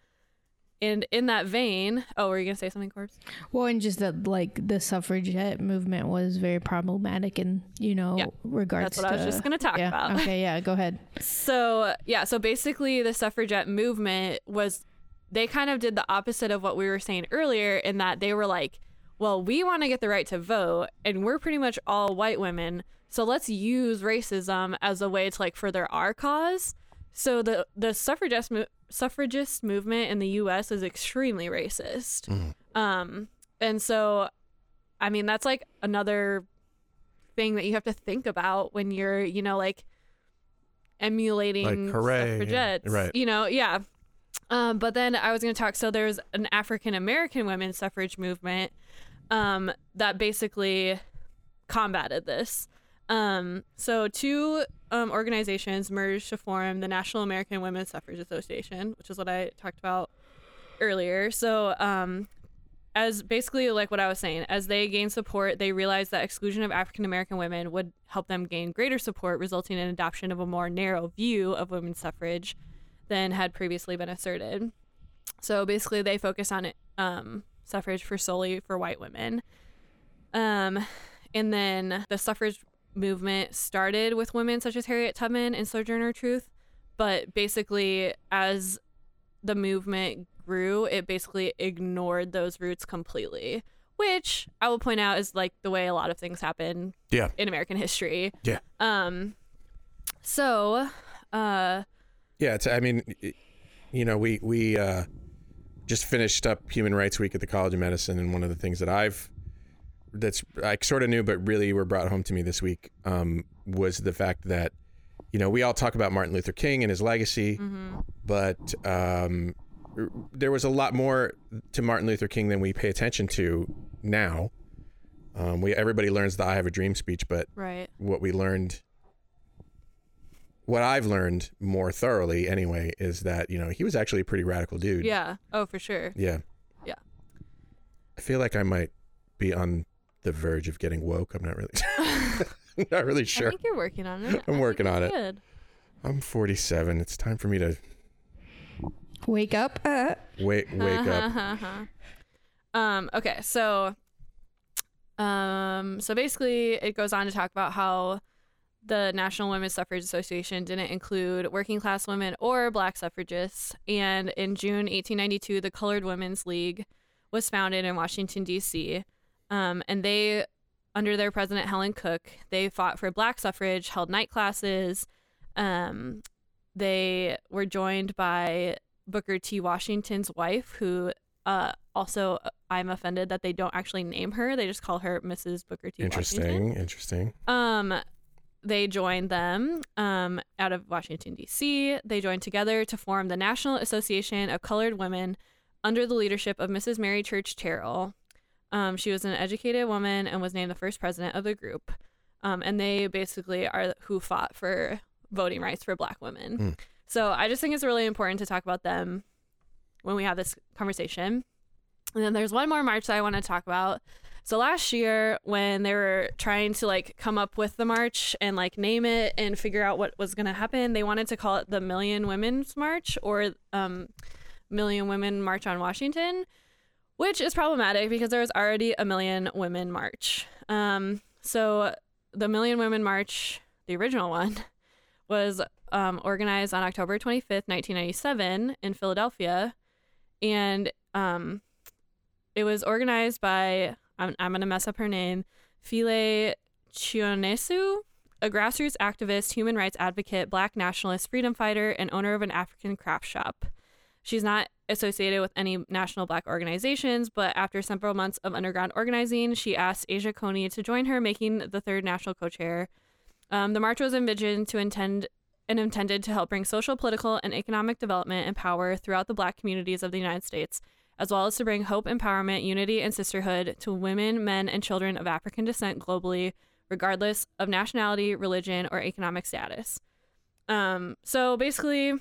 And in that vein, oh, were you gonna say something, Corbs? Well, and just that like the suffragette movement was very problematic in you know Yeah, regards That's what to I was just gonna talk yeah. about. Okay, yeah, go ahead. So yeah, so basically the suffragette movement was they kind of did the opposite of what we were saying earlier in that they were like, well, we want to get the right to vote and we're pretty much all white women, so let's use racism as a way to like further our cause. So the the suffragist mo- suffragist movement in the US is extremely racist. Um and so I mean that's like another thing that you have to think about when you're, you know, like emulating Like, hooray, suffragettes. right. You know, yeah. Um, but then I was going to talk. So there's an African American women's suffrage movement um, that basically combated this. Um, so two um, organizations merged to form the National American Women's Suffrage Association, which is what I talked about earlier. So um, as basically like what I was saying, as they gained support, they realized that exclusion of African American women would help them gain greater support, resulting in adoption of a more narrow view of women's suffrage than had previously been asserted. So basically, they focus on um, suffrage for solely for white women. Um, and then the suffrage movement started with women such as Harriet Tubman and Sojourner Truth, but basically, as the movement grew, it basically ignored those roots completely. Which I will point out is like the way a lot of things happen Yeah. in American history. Yeah. Um. So, uh, Yeah, it's, I mean, you know, we we uh, just finished up Human Rights Week at the College of Medicine, and one of the things that I've that's I sort of knew, but really were brought home to me this week um, was the fact that you know we all talk about Martin Luther King and his legacy, but um, there was a lot more to Martin Luther King than we pay attention to now. Um, we everybody learns the "I Have a Dream" speech, but right. what we learned what I've learned more thoroughly anyway is that, you know, he was actually a pretty radical dude. Yeah. Oh, for sure. Yeah. Yeah. I feel like I might be on the verge of getting woke. I'm not really not really sure. I think you're working on it. I'm I working on it. Good. I'm 47. It's time for me to Wake up. Uh, wake wake up. Um. Okay. So. Um. So basically, it goes on to talk about how the National Women's Suffrage Association didn't include working class women or black suffragists, and in June 1892, the Colored Women's League was founded in Washington D.C. Um, and they, under their president Helen Cook, they fought for black suffrage, held night classes. Um, they were joined by Booker T. Washington's wife, who uh, also I'm offended that they don't actually name her; they just call her Mrs. Booker T. Washington. Interesting. Interesting. Um, they joined them um, out of Washington, D.C. They joined together to form the National Association of Colored Women under the leadership of Mrs. Mary Church Terrell. Um, she was an educated woman and was named the first president of the group. Um, and they basically are who fought for voting rights for black women. Mm. So I just think it's really important to talk about them when we have this conversation. And then there's one more march that I want to talk about. So last year, when they were trying to like come up with the march and like name it and figure out what was going to happen, they wanted to call it the Million Women's March or um, Million Women March on Washington, which is problematic because there was already a Million Women March. Um, so the Million Women March, the original one, was um, organized on October 25th, 1997, in Philadelphia. And um, it was organized by, I'm, I'm going to mess up her name, Phile Chionesu, a grassroots activist, human rights advocate, black nationalist, freedom fighter, and owner of an African craft shop. She's not associated with any national black organizations, but after several months of underground organizing, she asked Asia Coney to join her, making the third national co chair. Um, the march was envisioned to intend and intended to help bring social, political, and economic development and power throughout the black communities of the United States, as well as to bring hope, empowerment, unity, and sisterhood to women, men, and children of African descent globally, regardless of nationality, religion, or economic status. Um, so basically,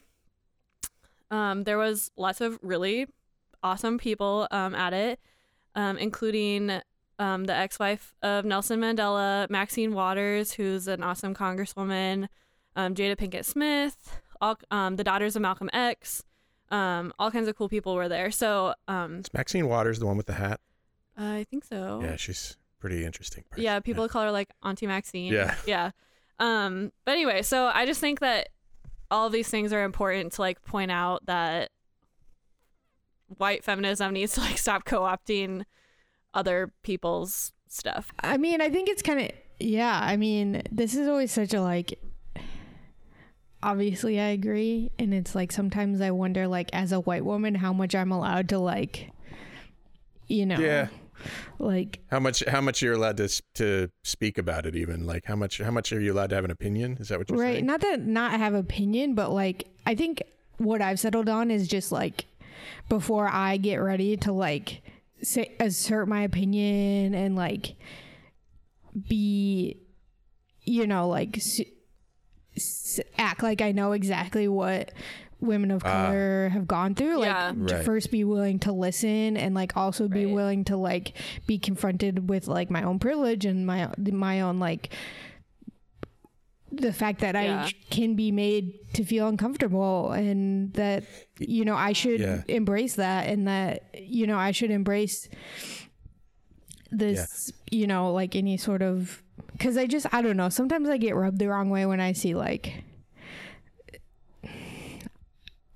um, there was lots of really awesome people um, at it, um, including um, the ex-wife of Nelson Mandela, Maxine Waters, who's an awesome congresswoman, um, Jada Pinkett Smith, all, the daughters of Malcolm X, um, all kinds of cool people were there. So um, Is Maxine Waters the one with the hat? I think so. Yeah, she's pretty interesting. Person. Yeah, people call her like Auntie Maxine. Yeah. Yeah. Um, but anyway, so I just think that all of these things are important to like point out that white feminism needs to like stop co-opting other people's stuff. I mean, I think it's kind of yeah. I mean, this is always such a like. Obviously, I agree, and it's like sometimes I wonder, like, as a white woman, how much I'm allowed to like, you know, Yeah. like How much? How much you're allowed to to speak about it? Even like how much? How much are you allowed to have an opinion? Is that what you're right. saying? Not that not have opinion, but like I think what I've settled on is just like before I get ready to like say assert my opinion and like be, you know, like s- s- act like I know exactly what women of ah. color have gone through like Yeah. to Right. first be willing to listen and like also be Right. willing to like be confronted with like my own privilege and my my own like the fact that Yeah. I can be made to feel uncomfortable and that you know I should Yeah. embrace that and that you know I should embrace this you know like any sort of cuz I just I don't know sometimes I get rubbed the wrong way when I see like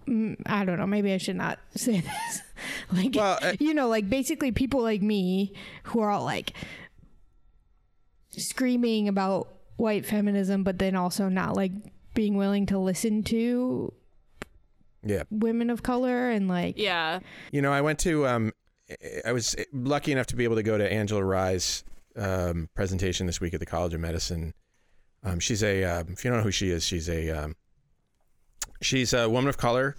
Mm, I don't know maybe I should not say this like Well, uh, you know like basically people like me who are all like screaming about white feminism but then also not like being willing to listen to Yeah. women of color and like Yeah. You know, I went to. Um, I was lucky enough to be able to go to Angela Rye's um, presentation this week at the College of Medicine. Um, she's a. Um, if you don't know who she is, she's a. Um, she's a woman of color,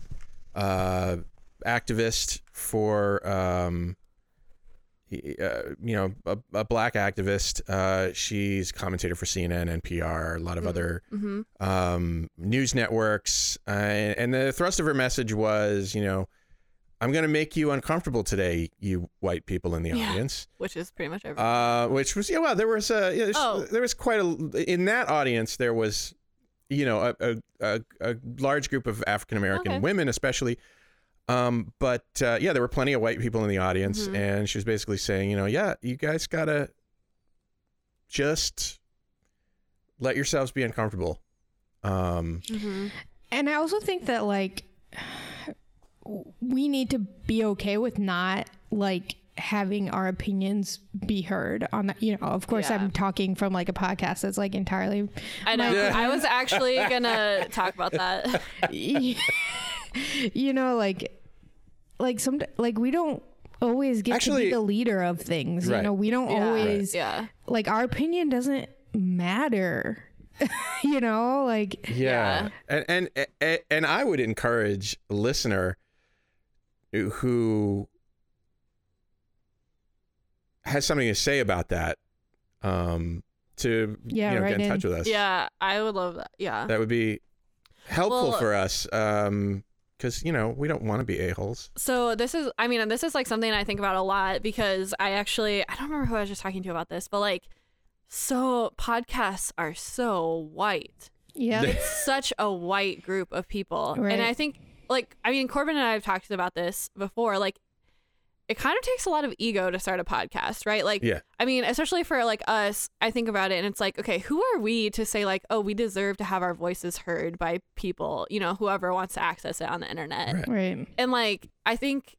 uh, activist for. Um, uh, you know, a, a black activist. Uh, she's commentator for CNN, NPR, a lot of other Mm-hmm. um, news networks. Uh, and the thrust of her message was, you know, I'm going to make you uncomfortable today, you white people in the Yeah. audience. Which is pretty much everything. Uh, which was, yeah, well, there was, a, yeah, there's- Oh. there was quite a, in that audience, there was, you know, a, a, a, a large group of African American Okay. women, especially. Um, but uh, yeah, there were plenty of white people in the audience, Mhm. and she was basically saying, you know, yeah, you guys gotta just let yourselves be uncomfortable. Um, mm-hmm. and I also think that like we need to be okay with not like having our opinions be heard on that you know of course Yeah. i'm talking from like a podcast that's like entirely I know. Yeah. I was actually gonna talk about that. you know like like some like we don't always get to be the leader of things you know we don't Yeah. always Yeah. like our opinion doesn't matter you know like Yeah. And, and and and I would encourage listener who has something to say about that um to Yeah, you know, write get in in. touch with us. Yeah. I would love that. Yeah. That would be helpful Well- for us um cuz you know, we don't want to be a-holes. So this is, I mean, this is like something I think about a lot because I actually, I don't remember who I was just talking to about this, but like, so podcasts are so white. yeah It's such a white group of people, Right. and I think, like, I mean, Corbin and I have talked about this before. Like, it kind of takes a lot of ego to start a podcast, right? Like, Yeah. I mean, especially for like us, I think about it and it's like, okay, who are we to say like, oh, we deserve to have our voices heard by people, you know, whoever wants to access it on the internet. Right. right And like, I think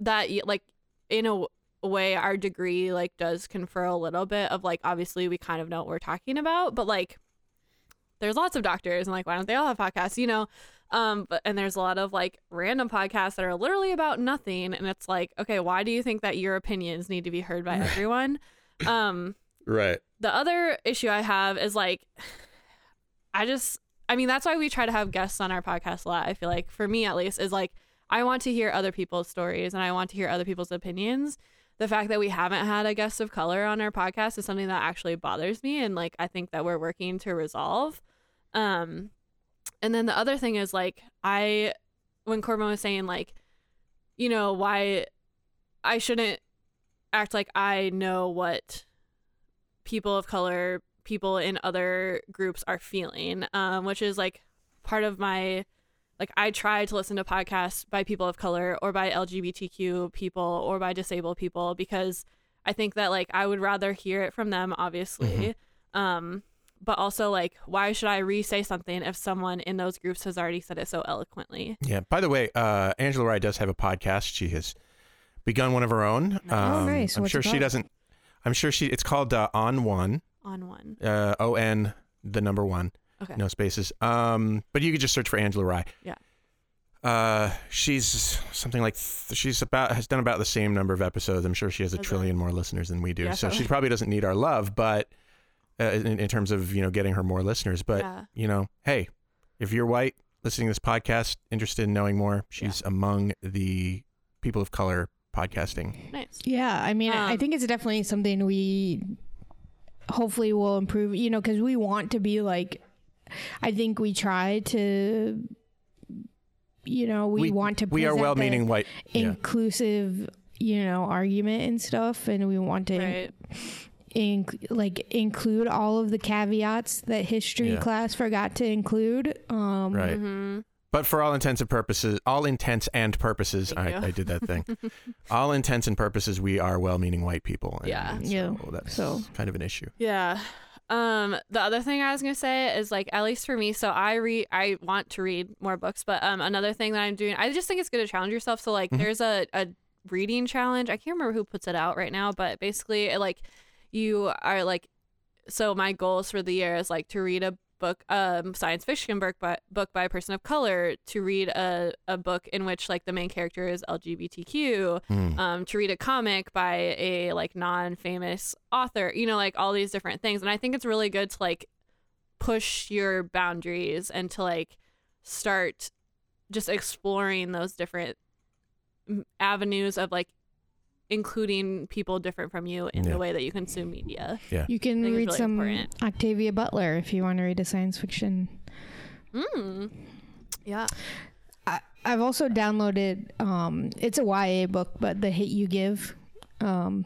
that like in a way our degree like does confer a little bit of like obviously we kind of know what we're talking about, but like there's lots of doctors and like why don't they all have podcasts, you know? Um but and there's a lot of like random podcasts that are literally about nothing and it's like, okay, why do you think that your opinions need to be heard by everyone? Um Right. the other issue I have is like, I just I mean, that's why we try to have guests on our podcast a lot. I feel like for me at least is like I want to hear other people's stories and I want to hear other people's opinions. The fact that we haven't had a guest of color on our podcast is something that actually bothers me and like I think that we're working to resolve. Um and then the other thing is like I when Corbin was saying like you know why I shouldn't act like I know what people of color, people in other groups are feeling, um, which is like part of my like I try to listen to podcasts by people of color or by LGBTQ people or by disabled people because I think that like I would rather hear it from them obviously. Um but also like why should I re-say something if someone in those groups has already said it so eloquently? Yeah. By the way, uh, Angela Rye does have a podcast. She has begun one of her own. Oh, Um, nice. I'm What's sure she doesn't. I'm sure she. It's called uh, On One. On one. Uh, O N the number one. Okay. No spaces. Um, but you could just search for Angela Rye. Yeah. Uh, she's something like th- she's about has done about the same number of episodes. I'm sure she has a Okay. trillion more listeners than we do. So she probably doesn't need our love, but uh, in, in terms of you know getting her more listeners. But yeah. you know, hey, if you're white listening to this podcast, interested in knowing more, she's among the people of color podcasting. Nice. Yeah, I mean, I Um, think it's definitely something we hopefully will improve, you know, because we want to be like, I think we try to, you know, we, want to We are well-meaning white. Yeah. inclusive, you know, argument and stuff, and we want to Right. Inc- like include all of the caveats that history Yeah. class forgot to include. Um, Right. hmm But for all intents and purposes, all intents and purposes, I. I did that thing. all intents and purposes, we are well-meaning white people. and Yeah. So Yeah. that's So- kind of an issue. Yeah. Um, the other thing I was gonna say is like at least for me, so I read I want to read more books, but um another thing that I'm doing I just think it's good to challenge yourself. So like Mhm. there's a, a reading challenge. I can't remember who puts it out right now, but basically it, like you are like so my goals for the year is like to read a book um science fiction book by book by a person of color, to read a, a book in which like the main character is LGBTQ, Hmm. um, to read a comic by a like non-famous author you know like all these different things and i think it's really good to like push your boundaries and to like start just exploring those different mm, avenues of like including people different from you in Yeah. the way that you consume media Yeah. You can read really some important. Octavia Butler if you want to read a science fiction. mm. yeah I, I've also downloaded. Um, it's a YA book, but The Hate You Give. Um,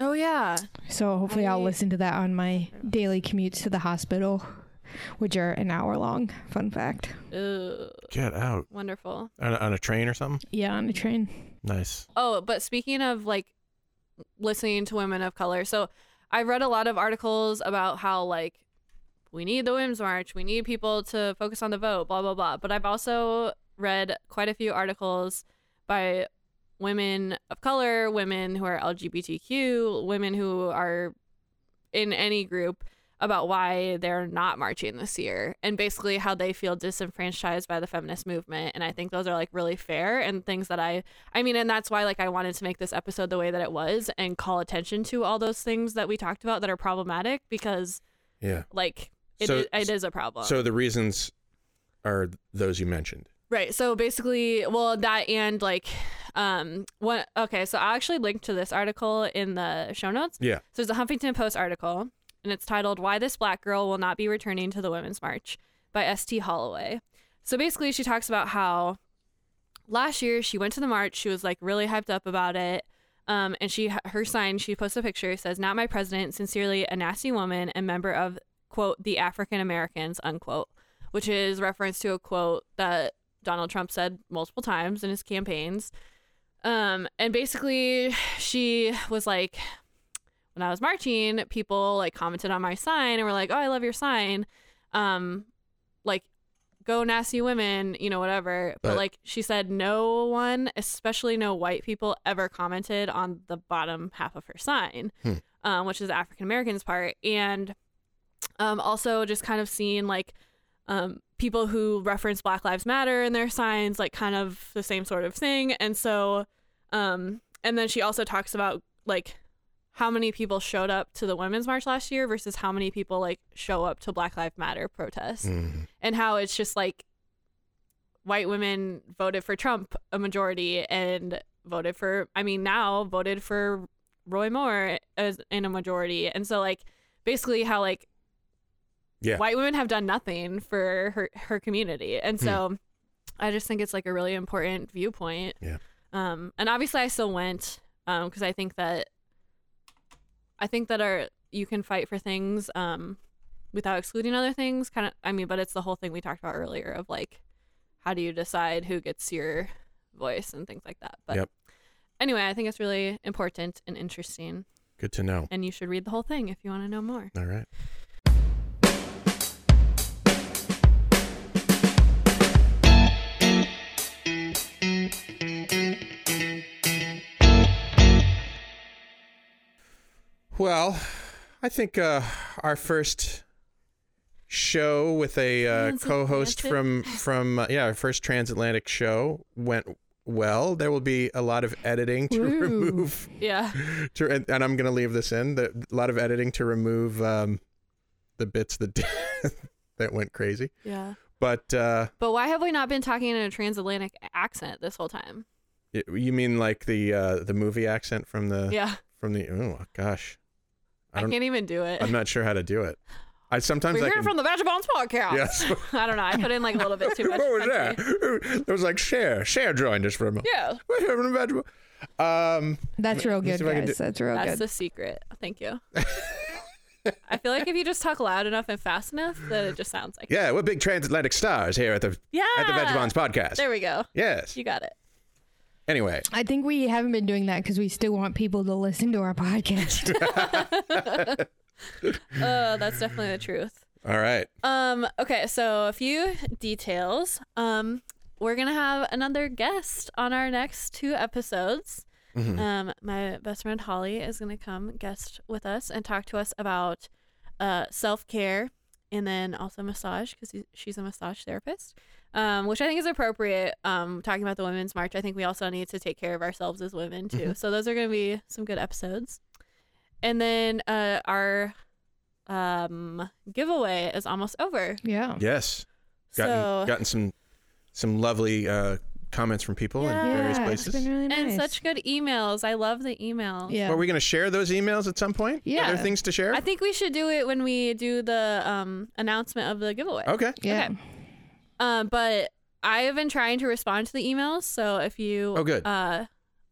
oh yeah so hopefully I'll listen to that on my daily commutes to the hospital, which are an hour long. Fun fact. Ugh, Get out wonderful on a, on a train or something. Yeah, on a train. Nice. Oh, but speaking of like listening to women of color, so I've read a lot of articles about how like we need the women's march, we need people to focus on the vote, blah blah blah. But I've also read quite a few articles by women of color, women who are LGBTQ, women who are in any group about why they're not marching this year and basically how they feel disenfranchised by the feminist movement and i think those are like really fair and things that i i mean and that's why like i wanted to make this episode the way that it was and call attention to all those things that we talked about that are problematic because Yeah. like it So- is- it is a problem So the reasons are those you mentioned. Right. So basically, well, that and like, um, what? Okay. So I actually linked to this article in the show notes. Yeah. So there's a Huffington Post article, and it's titled "Why This Black Girl Will Not Be Returning to the Women's March" by S.T. Holloway. So basically, she talks about how last year she went to the march. She was like really hyped up about it. Um, and she her sign she posts a picture says not my president sincerely a nasty woman and member of quote the African Americans unquote which is reference to a quote that Donald Trump said multiple times in his campaigns um and basically she was like when I was marching people like commented on my sign and were like oh I love your sign um like go nasty women, you know, whatever. But, But- like she said, no one, especially no white people, ever commented on the bottom half of her sign, Hmm. um, which is the African Americans part. And um, also just kind of seeing like um, people who reference Black Lives Matter in their signs, like kind of the same sort of thing. And so, um, and then she also talks about like how many people showed up to the women's march last year versus how many people like show up to Black Lives Matter protests, Mhm. and how it's just like white women voted for Trump a majority and voted for I mean now voted for Roy Moore as in a majority, and so like basically how like Yeah. white women have done nothing for her her community, and so I just think it's like a really important viewpoint. Yeah. Um, and obviously I still went um because I think that I think that our you can fight for things um without excluding other things. Kind of, I mean, but it's the whole thing we talked about earlier of like how do you decide who gets your voice and things like that. But Yep. anyway, I think it's really important and interesting, Good to know. and you should read the whole thing if you want to know more. All right. Well, I think uh, our first show with a uh, co-host from from uh, yeah, our first transatlantic show went well. There will be a lot of editing to Woo. remove Yeah. to, and, and I'm going to leave this in. The, a lot of editing to remove um, the bits that that went crazy. Yeah. But uh, But why have we not been talking in a transatlantic accent this whole time? you mean like the uh, the movie accent from the Yeah. from the oh gosh, I I, can't even do it. I'm not sure how to do it. I sometimes We're I here can. from the Vagibonds podcast. Yes. I don't know. I put in like a little bit too much. what was country. that? It was like Cher. Cher joined us from. Yeah. We're here from the vegetable. Um, That's real good, see if I can guys. do- That's real That's good. That's the secret. Thank you. I feel like if you just talk loud enough and fast enough, that it just sounds like yeah, we're big transatlantic stars here at the yeah. at the Vegemons podcast. There we go. yes. You got it. Anyway, I think we haven't been doing that because we still want people to listen to our podcast. Uh, that's definitely the truth. all right. Um. Okay. So a few details. Um. We're gonna have another guest on our next two episodes. Mhm. Um. My best friend Holly is gonna come guest with us and talk to us about uh self care and then also massage because she's a massage therapist. Um, which I think is appropriate. Um, talking about the women's march, I think we also need to take care of ourselves as women too. So those are going to be some good episodes. And then uh, our um giveaway is almost over. yeah. Yes. Gotten so gotten some some lovely uh, comments from people in various Yeah, places. It's been really nice. and such good emails. I love the emails. yeah. Are we going to share those emails at some point? Yeah. Are there things to share? I think we should do it when we do the um announcement of the giveaway. okay. yeah. okay. Um, but I have been trying to respond to the emails. So if you Oh, good. uh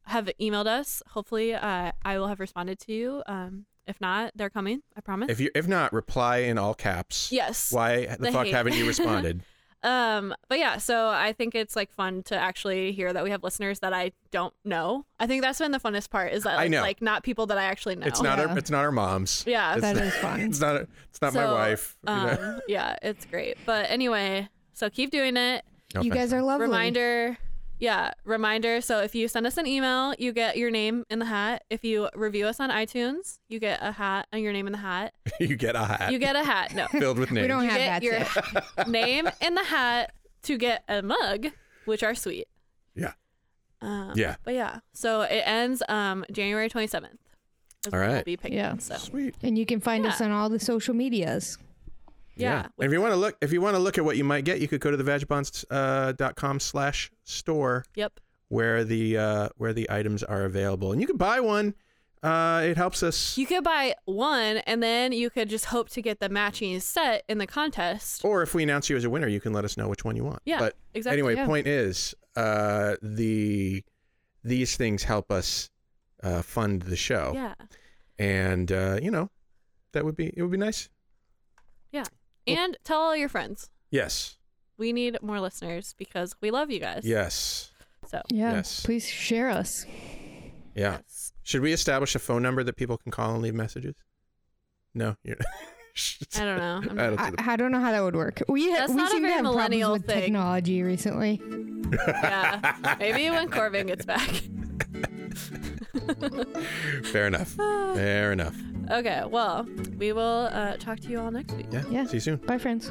have emailed us, hopefully uh, I will have responded to you. Um, if not, they're coming. I promise. If you if not, reply in all caps. yes. Why the, The fuck hate. haven't you responded? Um, but yeah, so I think it's like fun to actually hear that we have listeners that I don't know. I think that's been the funnest part is that I like, know. like not people that I actually know. It's not Yeah. our it's not our moms. Yeah. It's That not, is fun. It's not it's not my So, wife. you know? Um, yeah, it's great. But anyway, so keep doing it. No you offense. guys are lovely. Reminder, yeah, reminder. So if you send us an email, you get your name in the hat. If you review us on iTunes, you get a hat and your name in the hat. you get a hat You get a hat. No, filled with names. We don't you have get that your name in the hat to get a mug, which are sweet. Yeah. Um, Yeah. But yeah, so it ends um January twenty seventh. All right. Be picking, Yeah. So Sweet. And you can find us on all the social medias. Yeah. And if you want to look, if you want to look at what you might get, you could go to the vagibonds.com dot com slash store Yep. where the uh, where the items are available, and you could buy one. Uh, it helps us. You could buy one, and then you could just hope to get the matching set in the contest. or if we announce you as a winner, you can let us know which one you want. Yeah, But exactly, anyway, yeah. point is, uh, the these things help us uh, fund the show, Yeah. and uh, you know, that would be it would be nice. And tell all your friends. Yes. We need more listeners because we love you guys. Yes. So Yeah. Yes. Please share us. Yeah. yes. Should we establish a phone number that people can call and leave messages? No. You're... I don't know. I'm I don't I, the- I don't know how that would work. We That's we not a seem to very have problems millennial with thing. technology recently. yeah. Maybe when Corbin gets back. Fair enough. Fair enough. Okay. Well, we will uh, talk to you all next week. Yeah. Yeah. See you soon. Bye, friends.